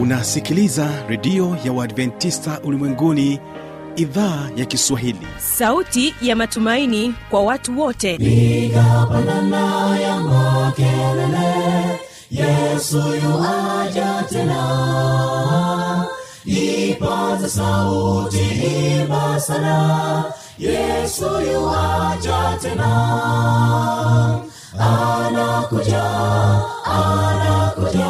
unasikiliza redio ya uadventista ulimwenguni idhaa ya kiswahili. Sauti ya matumaini kwa watu wote. Igapanana ya makelele yesu yuaja tena. Ipaza sauti imba sana yesu yuaja tena. Anakuja anakuja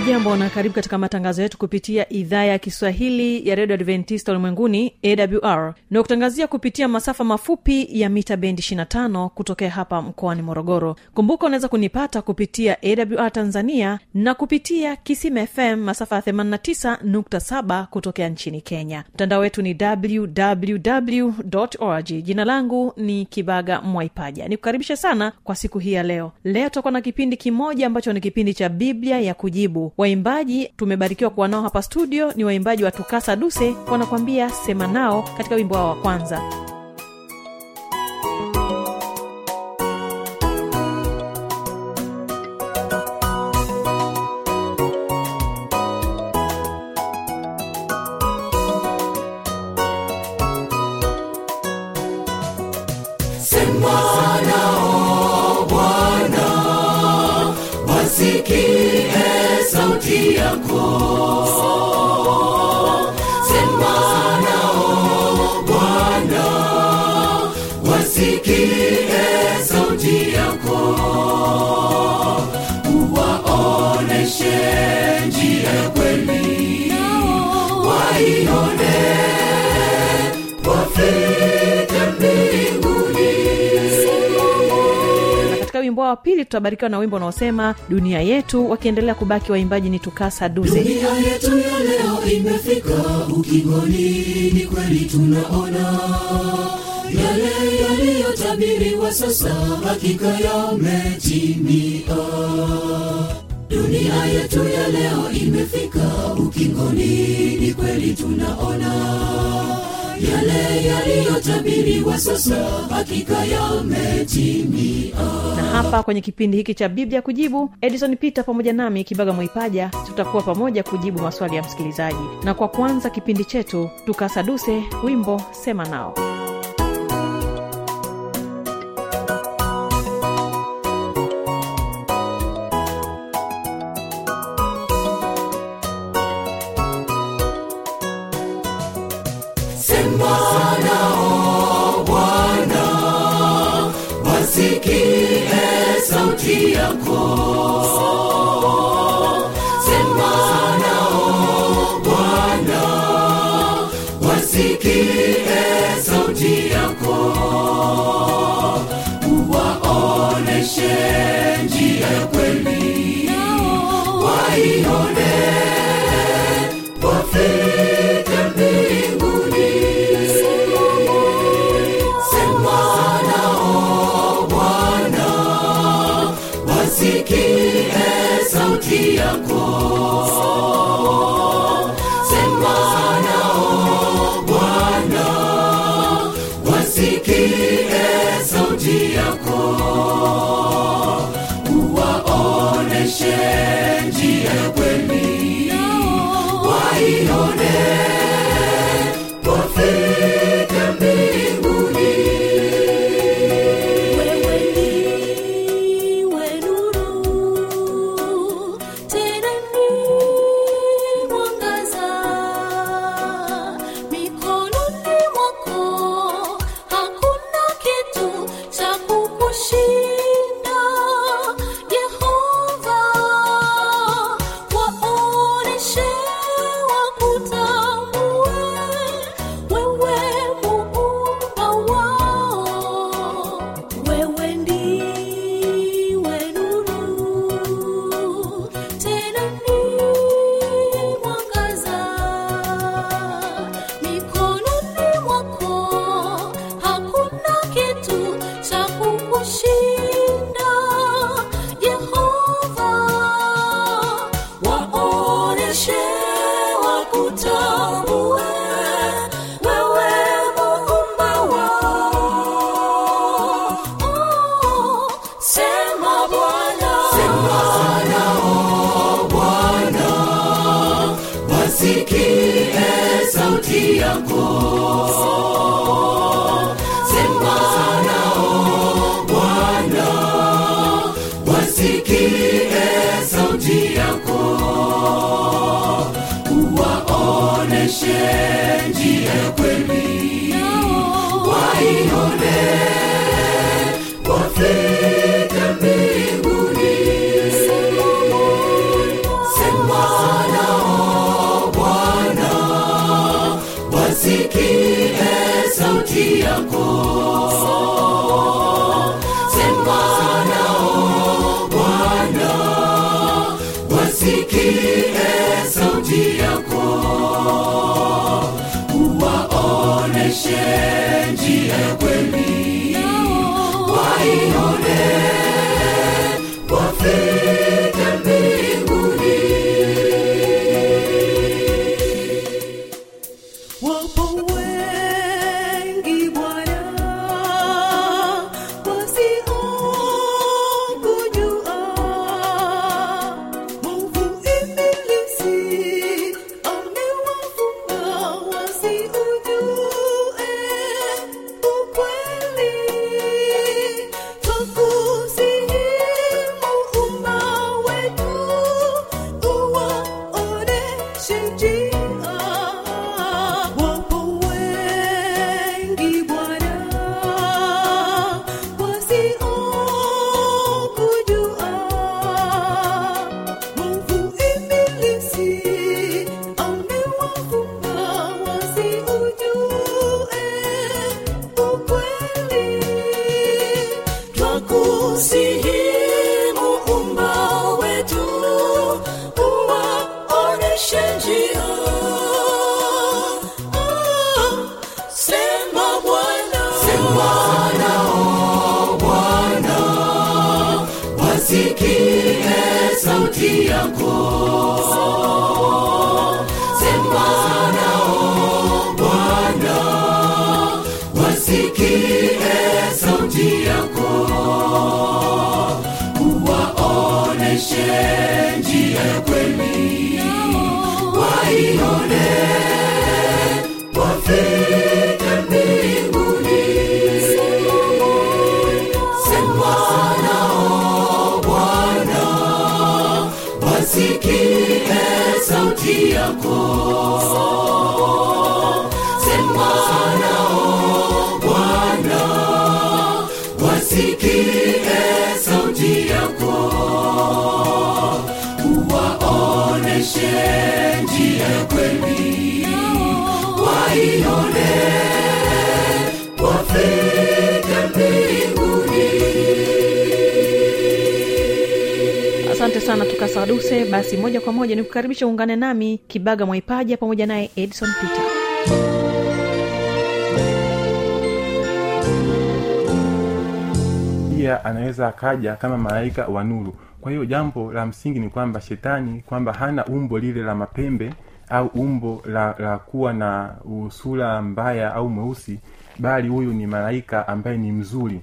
hujambo na karibu katika matangazo yetu kupitia idhaa ya kiswahili ya redio adventista ulimwenguni awr inayokutangazia kupitia masafa mafupi ya mita bendi 25 kutokea hapa mkoani morogoro. Kumbuka unaweza kunipata kupitia awr tanzania na kupitia kisima fm masafa ya 89.7 kutokea nchini kenya. Mtandao wetu ni www org. Jina langu ni kibaga mwaipaja. Nikukaribisha sana kwa siku hii ya leo. Leo tutakuwa na kipindi kimoja ambacho ni kipindi cha biblia ya kujibu waimbaji tumebarikiwa kuwa nao hapa studio. Ni waimbaji wa tukasa duse wanakwambia sema nao katika wimbo wao wa kwanza wimbo pili tutabarikiwa na wimbo unaosema dunia yetu wakiendelea kubaki waimbaji ni tukasa duze. Dunia yetu ya leo imefika ukingoni ni kweli tunaona. Yale yaliyotabiriwa sasa hakika yametimia. Dunia yetu ya leo imefika ukingoni ni kweli tunaona yale yaliyotabiriwa sasa hakika yametimia. Na hapa kwenye kipindi hiki cha biblia kujibu edison peter pamoja nami kibaga mwaipaja tutakuwa pamoja kujibu maswali ya msikilizaji. Na kwa kwanza kipindi chetu tukasaduse wimbo sema nao wasikie sauti yako uwaoneshe sauti yako uwaoneshe njia kweli. Waione asante wa duse. Basi moja kwa moja nikukaribisha uungane nami kibaga mwaipaja pamoja naye edison peter. Pia anaweza akaja kama malaika wa nuru. Kwa hiyo jambo la msingi ni kwamba shetani kwamba hana umbo lile la mapembe au umbo la, la kuwa na usura mbaya au mweusi bali huyu ni malaika ambaye ni mzuri.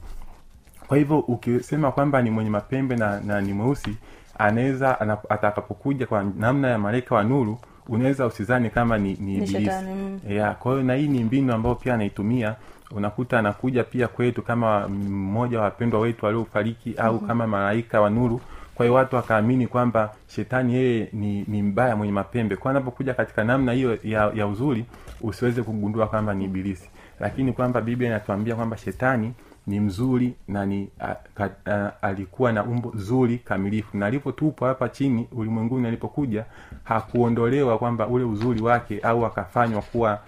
Kwa hivyo ukisema kwamba ni mwenye mapembe na, na ni mweusi anaweza atakapokuja kwa namna ya malaika wa nuru unaweza usizani kama ni, ni, ibilisi. mm. yeah, kwa hiyo na hii ni mbinu ambayo pia anaitumia unakuta anakuja pia kwetu kama mmoja wa wapendwa wetu waliofariki au mm-hmm. kama malaika wa nuru kwa hiyo watu wakaamini kwamba shetani yeye ni, ni mbaya mwenye mapembe kwa anapokuja katika namna hiyo ya, ya uzuri usiweze kugundua kwamba ni ibilisi lakini kwamba biblia inatuambia kwamba shetani ni mzuri na ni a, ka, a, alikuwa na umbo zuri kamilifu. Na alipotupwa hapa chini ulimwenguni alipokuja hakuondolewa kwamba ule uzuri wake au akafanywa kuwa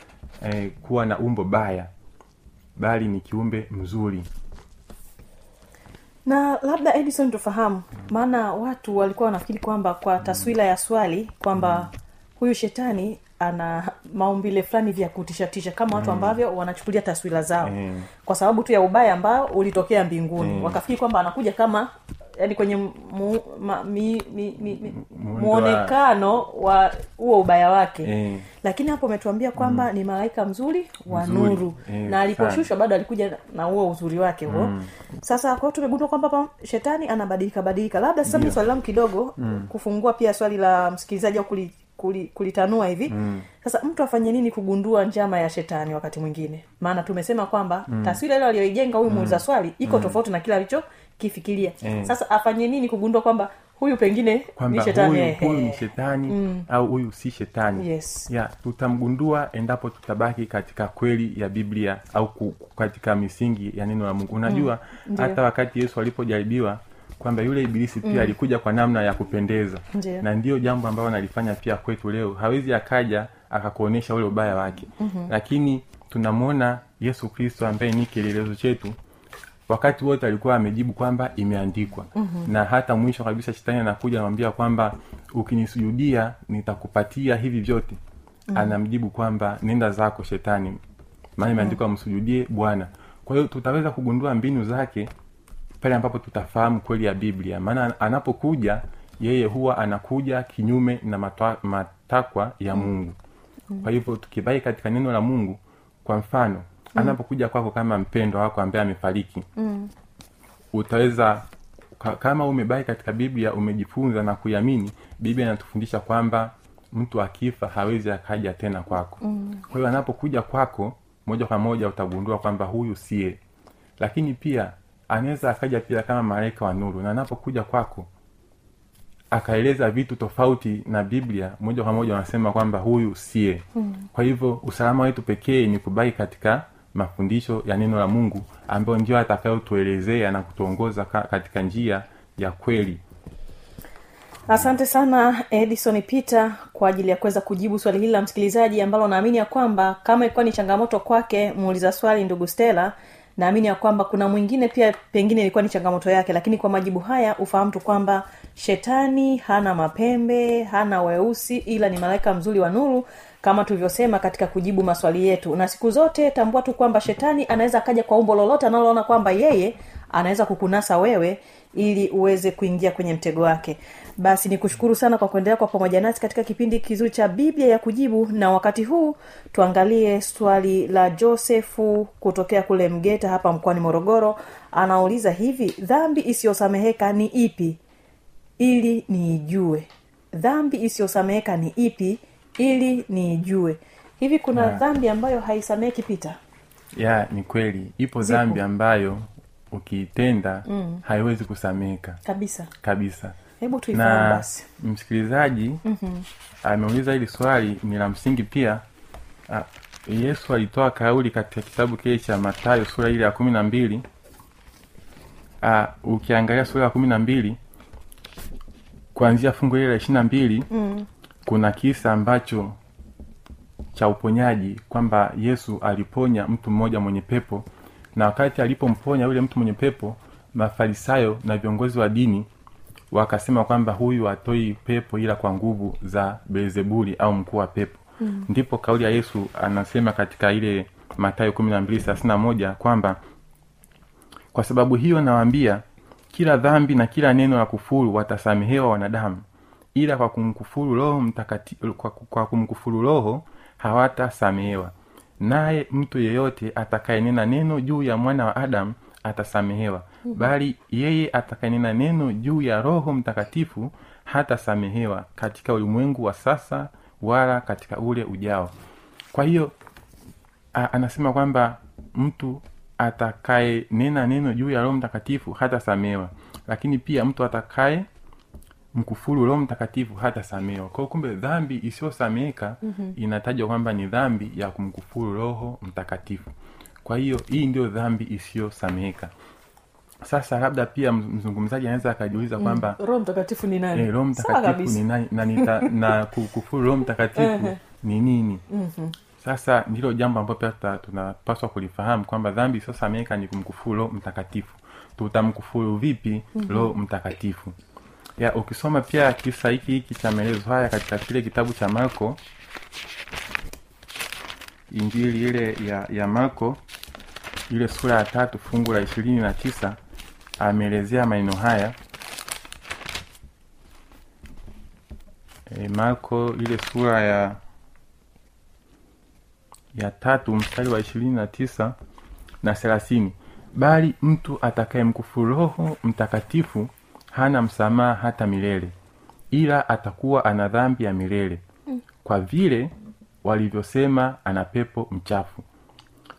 eh, kuwa na umbo baya bali ni kiumbe mzuri. Na labda edison tufahamu maana watu walikuwa wanafikiri kwamba kwa taswira ya swali kwamba huyu shetani ana maumbile fulani vya kutishatisha kama watu ambavyo wanachukulia taswira zao. Mm. kwa sababu tu ya ubaya ambao ulitokea mbinguni. Mm. wakafikiri kwamba anakuja kama yani kwenye mu, ma, mi, mi, mi, mi, mwonekano wa huo ubaya wake. Eh. lakini hapo umetuambia kwamba ni malaika mzuri wa Mzuri. nuru. Eh, na aliposhushwa bado alikuja na huo uzuri wake huo. Sasa kwao tumegundua kwamba shetani anabadilika badilika. Labda sasa mi swali langu kidogo kufungua pia swali la msikilizaji au kulitanua hivi mm. sasa mtu afanye nini kugundua njama ya shetani wakati mwingine maana tumesema kwamba mm. taswira ile aliyoijenga huyu muuliza swali iko mm. tofauti na kile alichokifikiria mm. sasa afanye nini kugundua kwamba huyu pengine ni shetani huyu, huyu ni shetani au huyu si shetani Yes. ya tutamgundua endapo tutabaki katika kweli ya biblia au katika misingi ya neno la mungu unajua mm. hata wakati yesu alipojaribiwa kwamba yule ibilisi pia alikuja kwa namna ya kupendeza. Ndiyo. na ndiyo jambo ambalo nalifanya pia kwetu leo. Hawezi akaja akakuonyesha ule ubaya wake. Mm-hmm. lakini tunamwona yesu kristo ambaye ni kielelezo chetu. Wakati wote alikuwa amejibu kwamba imeandikwa. Mm-hmm. na hata mwisho kabisa shetani anakuja anamwambia kwamba ukinisujudia nitakupatia hivi vyote. Mm-hmm. anamjibu kwamba nenda zako shetani. Maana imeandikwa msujudie bwana. Kwa hiyo tutaweza kugundua mbinu zake pale ambapo tutafahamu kweli ya biblia. Maana anapokuja yeye huwa anakuja kinyume na matwa, matakwa ya mungu. Kwa hivyo tukibai katika neno la mungu kwa mfano anapokuja kwako kama mpendo wako ambaye amefariki mm. utaweza kama umebai katika biblia umejifunza na kuiamini biblia inatufundisha kwamba mtu akifa hawezi akaja tena kwako. Mm. kwa hiyo anapokuja kwako moja kwa moja utagundua kwamba huyu sie lakini pia anaweza akaja pia kama malaika wa nuru na anapokuja kwako akaeleza vitu tofauti na biblia moja kwa moja wanasema kwamba huyu sie mm. kwa hivyo usalama wetu pekee ni kubaki katika mafundisho ya neno la mungu ambayo ndio atakayotuelezea na kutuongoza katika njia ya kweli asante sana edison peter kwa ajili ya kuweza kujibu swali hili la msikilizaji ambalo naamini ya kwamba kama ilikuwa ni changamoto kwake muuliza swali ndugu stela naamini ya kwamba kuna mwingine pia pengine ilikuwa ni changamoto yake lakini kwa majibu haya ufahamu tu kwamba shetani hana mapembe hana weusi ila ni malaika mzuri wa nuru kama tulivyosema katika kujibu maswali yetu. Na siku zote tambua tu kwamba shetani anaweza akaja kwa umbo lolote analoona kwamba yeye anaweza kukunasa wewe ili uweze kuingia kwenye mtego wake. Basi ni kushukuru sana kwa kuendelea kwa pamoja nasi katika kipindi kizuri cha biblia ya kujibu. Na wakati huu tuangalie swali la josefu kutokea kule mgeta hapa mkoani morogoro. Anauliza hivi dhambi isiyosameheka ni ipi? Ili niijue. Dhambi isiyosameheka ni ipi? Ili niijue. Hivi kuna Yeah. dhambi ambayo haisameheki pita ya ni kweli. Ipo Zipo. dhambi ambayo ukiitenda mm. haiwezi kusameka. Kabisa. Kabisa. Hebu tuifahamu na basi. msikilizaji mm-hmm. ameuliza hili swali ni la msingi pia. A, yesu alitoa kauli katika kitabu kile cha matayo sura ile ya kumi na mbili. Ah, ukiangalia sura ya kumi na mbili kuanzia fungu ile la ishiri na mbili mm. kuna kisa ambacho cha uponyaji kwamba yesu aliponya mtu mmoja mwenye pepo na wakati alipomponya yule mtu mwenye pepo mafarisayo na viongozi wa dini wakasema kwamba huyu atoi pepo ila kwa nguvu za beelzebuli au mkuu wa pepo mm. ndipo kauli ya yesu anasema katika ile matayo kumi na mbili thelathini na moja kwamba kwa sababu hiyo nawaambia kila dhambi na kila neno la kufuru watasamehewa wanadamu ila kwa kumkufuru roho mtakati, kwa, kwa kumkufuru roho hawatasamehewa naye mtu yeyote atakayenena neno juu ya mwana wa adamu atasamehewa. Bali yeye atakayenena neno juu ya roho mtakatifu hatasamehewa katika ulimwengu wa sasa wala katika ule ujao. Kwa hiyo a, anasema kwamba mtu atakaye nena neno juu ya roho mtakatifu hatasamehewa. Lakini pia mtu atakaye mkufuru roho mtakatifu hatasamehewa. Kwao kumbe dhambi isiyosameheka mm-hmm. inatajwa kwamba ni dhambi ya kumkufuru roho mtakatifu. Kwa hiyo hii ndio dhambi isiyosameheka sasa labda pia mz- mzungumzaji anaweza akajiuliza kwamba roho mtakatifu ni nani? Eh, roho mtakatifu ni nani na, nita, na kukufuru roho mtakatifu ni nini? Sasa ndilo jambo ambalo pia tunapaswa kulifahamu kwamba dhambi isiyosameheka ni kumkufuru roho mtakatifu. Tutamkufuru vipi roho mtakatifu ya ukisoma pia kisa hiki hiki cha maelezo haya katika kile kitabu cha marko injili ile ya, ya marko ile sura ya tatu fungu la ishirini na tisa ameelezea maneno haya. E, marko ile sura ya ya tatu mstari wa ishirini na tisa na thelathini. Bali mtu atakayemkufuru roho mtakatifu hana msamaha hata milele ila atakuwa ana dhambi ya milele kwa vile walivyosema ana pepo mchafu.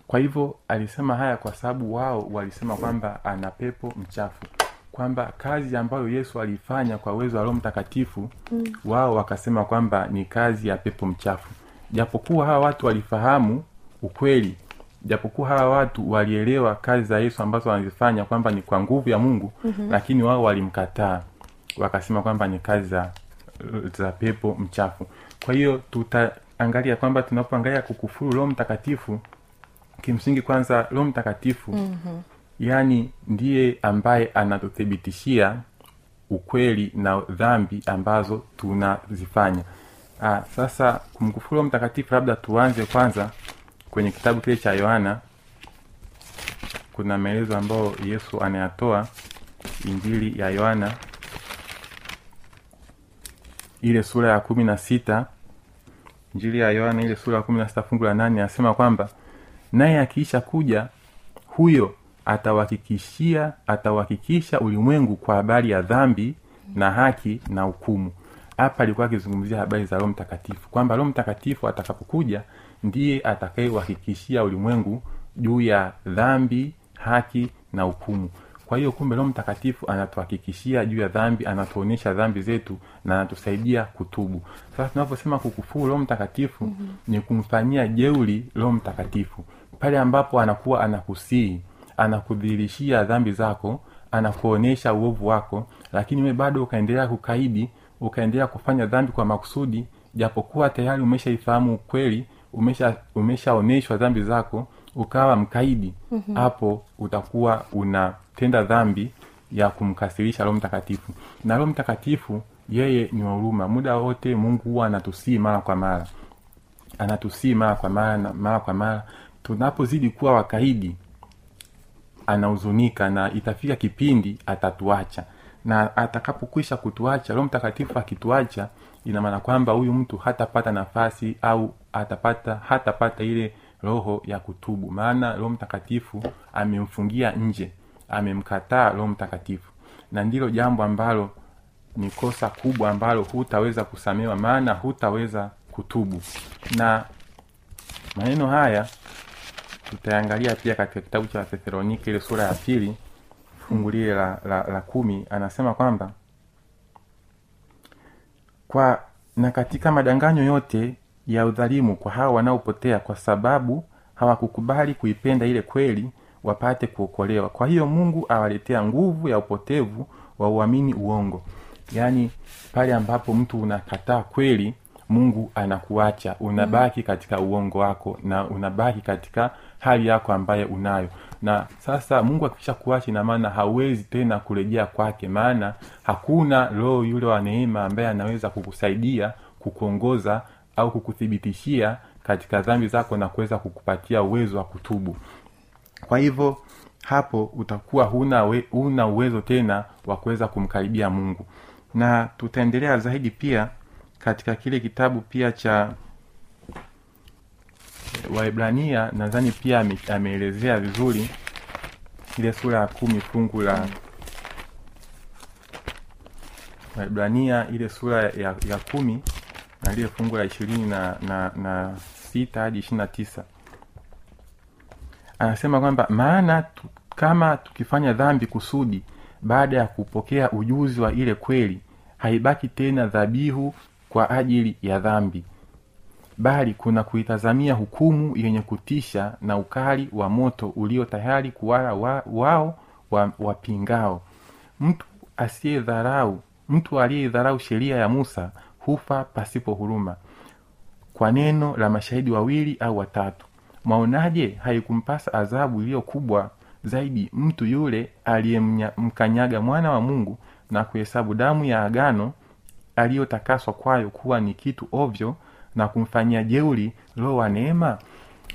Kwa hivyo alisema haya kwa sababu wao walisema kwamba ana pepo mchafu kwamba kazi ambayo yesu alifanya kwa uwezo wa roho mtakatifu mm. wao wakasema kwamba ni kazi ya pepo mchafu. Japokuwa hawa watu walifahamu ukweli japokuwa hawa watu walielewa kazi za yesu ambazo wanazifanya kwamba ni kwa nguvu ya mungu mm-hmm. lakini wao walimkataa wakasema kwamba ni kazi za za pepo mchafu kwa hiyo tutaangalia kwamba tunapoangalia kukufuru roho mtakatifu kimsingi kwanza roho mtakatifu mm-hmm. yaani ndiye ambaye anatuthibitishia ukweli na dhambi ambazo tunazifanya Aa, sasa kumkufuru roho mtakatifu labda tuanze kwanza kwenye kitabu kile cha yohana kuna maelezo ambayo yesu anayatoa injili ya yohana ile sura ya kumi na sita. Injili ya yohana ile sura ya kumi na sita fungu la nane anasema kwamba naye akiisha kuja huyo atawahakikishia atawahakikisha ulimwengu kwa habari ya dhambi na haki na hukumu. Hapa alikuwa akizungumzia habari za roho mtakatifu kwamba roho mtakatifu atakapokuja ndiye atakayewahakikishia ulimwengu juu ya dhambi haki na hukumu. Kwa hiyo kumbe roho mtakatifu anatuhakikishia juu ya dhambi anatuonyesha dhambi zetu na anatusaidia kutubu. Sasa tunavyosema kukufuru roho mtakatifu mm-hmm. ni kumfanyia jeuli roho mtakatifu. Pale ambapo anakuwa anakusii anakudhihirishia dhambi zako anakuonyesha uovu wako lakini we bado ukaendelea kukaidi ukaendelea kufanya dhambi kwa makusudi japokuwa tayari umeshaifahamu ukweli umesha dhambi zako ukawa mkaidi hapo mm-hmm. utakuwa unatenda dhambi ya kumkasirisha roho mtakatifu. Na roho mtakatifu yeye ni wahuruma muda wote mungu huwa anatusii mara kwa mara. Anatusii mara kwa mara na mara kwa mara. Tunapozidi kuwa wakaidi anahuzunika na itafika kipindi atatuacha. Na atakapokwisha kutuacha roho mtakatifu akituacha ina maana kwamba huyu mtu hatapata nafasi au atapata hatapata ile roho ya kutubu. Maana roho mtakatifu amemfungia nje amemkataa roho mtakatifu. Na ndilo jambo ambalo ni kosa kubwa ambalo hutaweza kusamewa maana hutaweza kutubu. Na maneno haya tutaangalia pia katika kitabu cha wathesalonike ile sura ya pili fungu lile la, la, la kumi. Anasema kwamba kwa na katika madanganyo yote ya udhalimu kwa hawa wanaopotea kwa sababu hawakukubali kuipenda ile kweli wapate kuokolewa. Kwa hiyo mungu awaletea nguvu ya upotevu wa uamini uongo. Yaani pale ambapo mtu unakataa kweli mungu anakuacha. Unabaki katika uongo wako na unabaki katika hali yako ambaye unayo. Na sasa mungu akisha kuacha inamaana hauwezi tena kurejea kwake. Maana hakuna roho yule wa neema ambaye anaweza kukusaidia kukuongoza au kukuthibitishia katika dhambi zako na kuweza kukupatia uwezo wa kutubu. Kwa hivyo hapo utakuwa huna, we, huna uwezo tena wa kuweza kumkaribia mungu. Na tutaendelea zaidi pia katika kile kitabu pia cha waibrania nadhani pia ameelezea vizuri ile sura ya kumi fungu la waibrania ile sura ya, ya kumi lile fungu la ishirini na, na, na sita hadi ishirini na tisa. Anasema kwamba maana tu, kama tukifanya dhambi kusudi baada ya kupokea ujuzi wa ile kweli haibaki tena dhabihu kwa ajili ya dhambi. Bali kuna kuitazamia hukumu yenye kutisha na ukali wa moto ulio tayari kuwala wa, wao wa, wapingao. Mtu asiyedharau mtu aliyeidharau sheria ya musa hufa pasipo huruma. Kwa neno la mashahidi wawili au watatu. Mwaonaje? Haikumpasa adhabu iliyo kubwa zaidi mtu yule aliyemkanyaga mwana wa mungu na kuhesabu damu ya agano aliyotakaswa kwayo kuwa ni kitu ovyo na kumfanyia jeuli roho wa neema?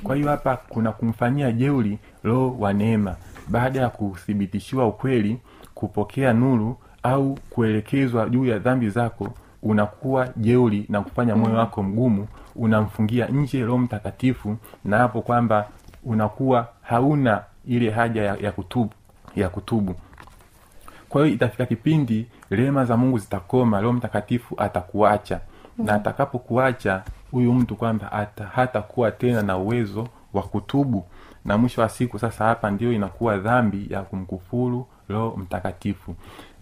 Kwa hiyo hapa kuna kumfanyia jeuli roho wa neema. Baada ya kuthibitishiwa ukweli kupokea nuru au kuelekezwa juu ya dhambi zako unakuwa jeuli na kufanya moyo wako mgumu unamfungia nje roho mtakatifu na hapo kwamba unakuwa hauna ile haja ya, ya kutubu ya kutubu. Kwa hiyo itafika kipindi rehema za mungu zitakoma roho mtakatifu atakuacha. Na atakapokuacha huyu mtu kwamba hatakuwa tena na uwezo wa kutubu. Na mwisho wa siku sasa hapa ndio inakuwa dhambi ya kumkufuru roho mtakatifu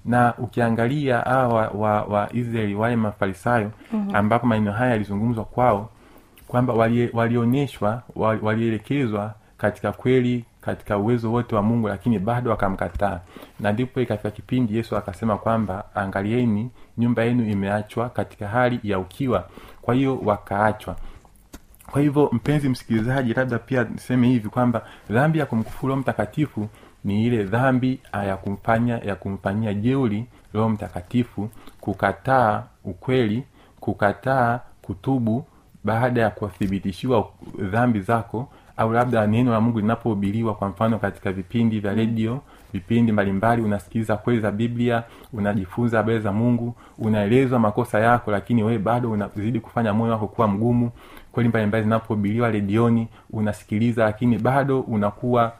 na ukiangalia hawa wa, wa israeli wale mafarisayo mm-hmm. ambapo maneno haya yalizungumzwa kwao kwamba walionyeshwa wali walielekezwa katika kweli katika uwezo wote wa mungu lakini bado wakamkataa. Na ndipo ikafika kipindi yesu akasema kwamba angalieni nyumba yenu imeachwa katika hali ya ukiwa. Kwa hiyo wakaachwa. Kwa hivyo mpenzi msikilizaji labda pia niseme hivi kwamba dhambi ya kumkufuru mtakatifu ni ile dhambi ah, ya kumfanya ya kumfanyia jeuri roho mtakatifu kukataa ukweli kukataa kutubu baada ya kuthibitishiwa dhambi zako au labda neno la mungu linapohubiriwa kwa mfano katika vipindi vya redio vipindi mbalimbali unasikiliza kweli za biblia unajifunza habari za mungu unaelezwa makosa yako lakini wee bado unazidi kufanya moyo wako kuwa mgumu. Kweli mbalimbali zinapohubiriwa redioni unasikiliza lakini bado unakuwa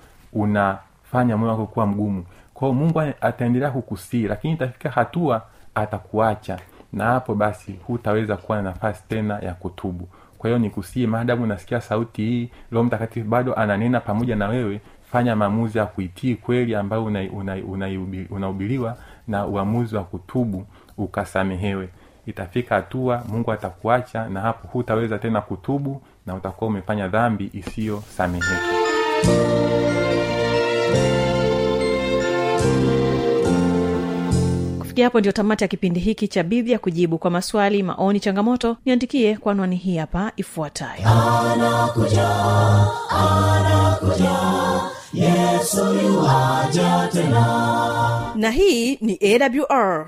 unafanya moyo wako kuwa mgumu. Kwao mungu ataendelea kukusii lakini itafika hatua atakuacha. Na hapo basi hutaweza kuwa na nafasi tena ya kutubu. Kwa hiyo nikusie maadamu unasikia sauti hii roho mtakatifu bado ananena pamoja na wewe fanya maamuzi ya kuitii kweli ambayo unahubiriwa una, una, una, una na uamuzi wa kutubu ukasamehewe. Itafika hatua mungu atakuacha na hapo hutaweza tena kutubu na utakuwa umefanya dhambi isiyosameheka kufikia hapo ndio tamati ya kipindi hiki cha biblia kujibu kwa maswali maoni changamoto. Niandikie kwa anwani hii hapa ifuatayo. Yesu tena. Na hii ni awr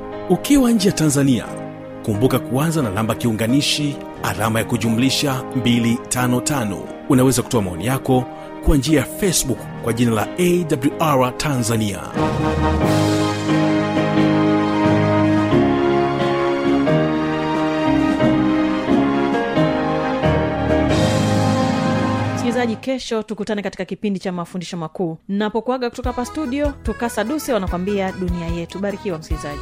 ukiwa nje ya tanzania kumbuka kuanza na namba kiunganishi alama ya kujumlisha 255 unaweza kutoa maoni yako kwa njia ya facebook kwa jina la awr tanzania. Msikilizaji kesho tukutane katika kipindi cha mafundisho makuu. Napokuaga kutoka hapa studio tukasa duse wanakwambia dunia yetu. Barikiwa msikilizaji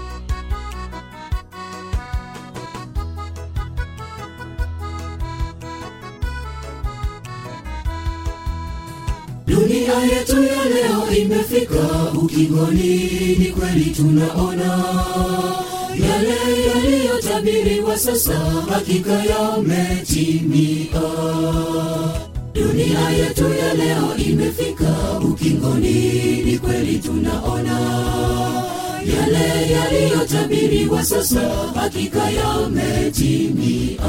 dunia yetu ya leo imefika. Ukingoni ni kweli tunaona. Yale yaliyotabiriwa sasa hakika yametimia. Dunia yetu ya leo imefika. Ukingoni ni kweli tunaona yale yaliyotabiriwa sasa hakika yametimia.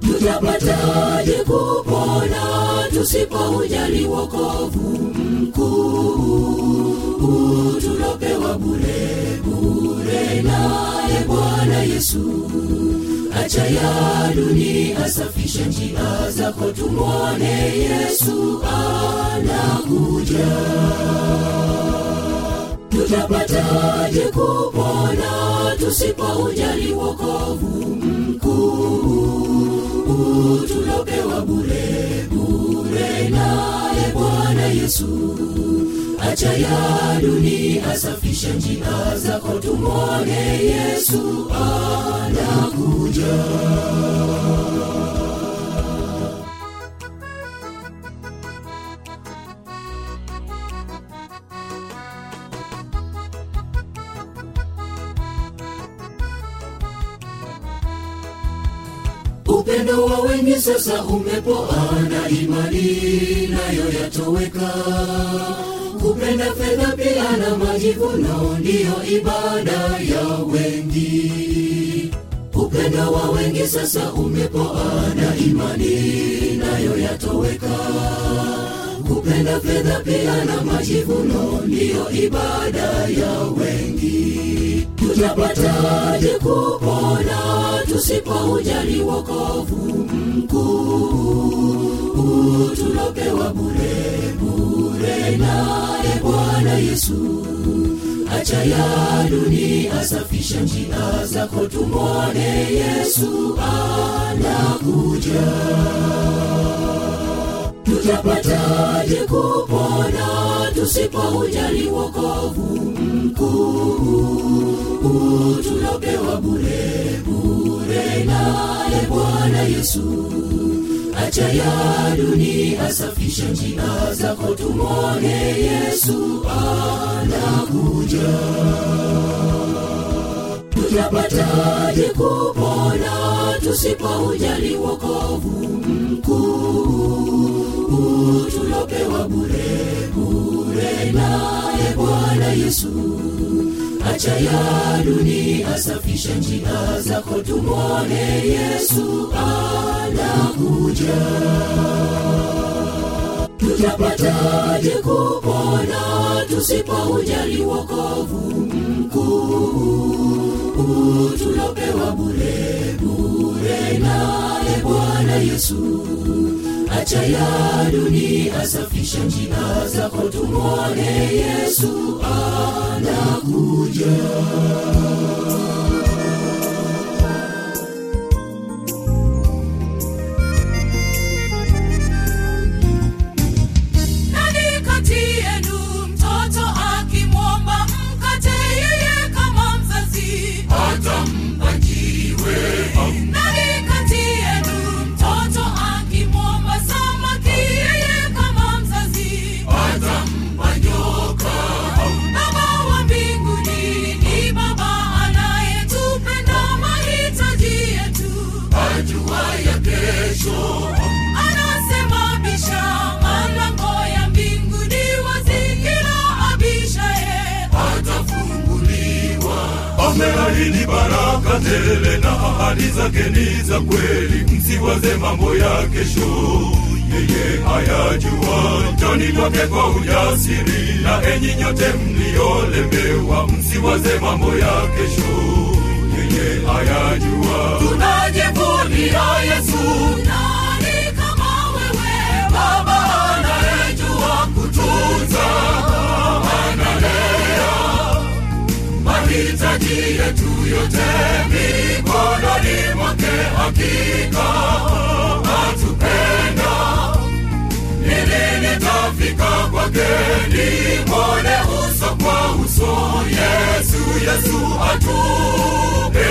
Tutapataje kupona tusipoujali wokovu mkuu? Tulopewa bure bure naye bwana yesu. Acha ya dunia safisha njia zako tumwone yesu anakuja tutapataje kupona tusipoujali wokovu mkuu. Tulopewa bure bure naye bwana yesu. Acha ya dunia safisha njia zako tumwone yesu anakuja sasa umepoana, imani nayo yatoweka. Kupenda fedha pia na majivuno ndiyo ibada ya wengi. Upendo wa wengi sasa umepoana, imani nayo yatoweka kupenda fedha pia na majivuno ndiyo ibada ya wengi. Tutapataje kupona tusipoujali wokovu mkuu? Tulopewa bure bure naye bwana yesu. Acha ya dunia asafisha njia zako tumwone yesu anakuja tutapataje kupona tusipoujali wokovu mkuu? Tulopewa bure bure naye bwana yesu. Acha ya dunia asafisha njia zako tumwone yesu anakuja tutapataje kupona tusipoujali wokovu mkuu? Tulopewa bure bure naye bwana yesu. Acha ya dunia asafisha njia zako tumwone yesu anakuja. Tutapataje kupona tusipoujali wokovu mkuu tulopewa bure bure naye bwana yesu. Acha ya dunia asafisha njia zako tumwone yesu anakuja enyi nyote mliolemewa msiwaze mambo ya kesho. Yeye ayajua. tunajivunia yesu? Nani kama wewe? Baba anayejua kutunza analea mahitaji yetu yote mikononi mwake hakika. Atupenda nitafika kwake nimwone uso kwa uso yesu yesu atupenda.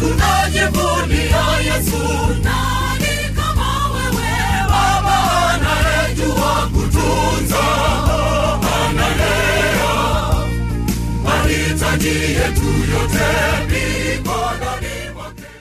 Tunajivunia yesu nani kama wewe baba anayejua kutunza analea. Mahitaji yetu yote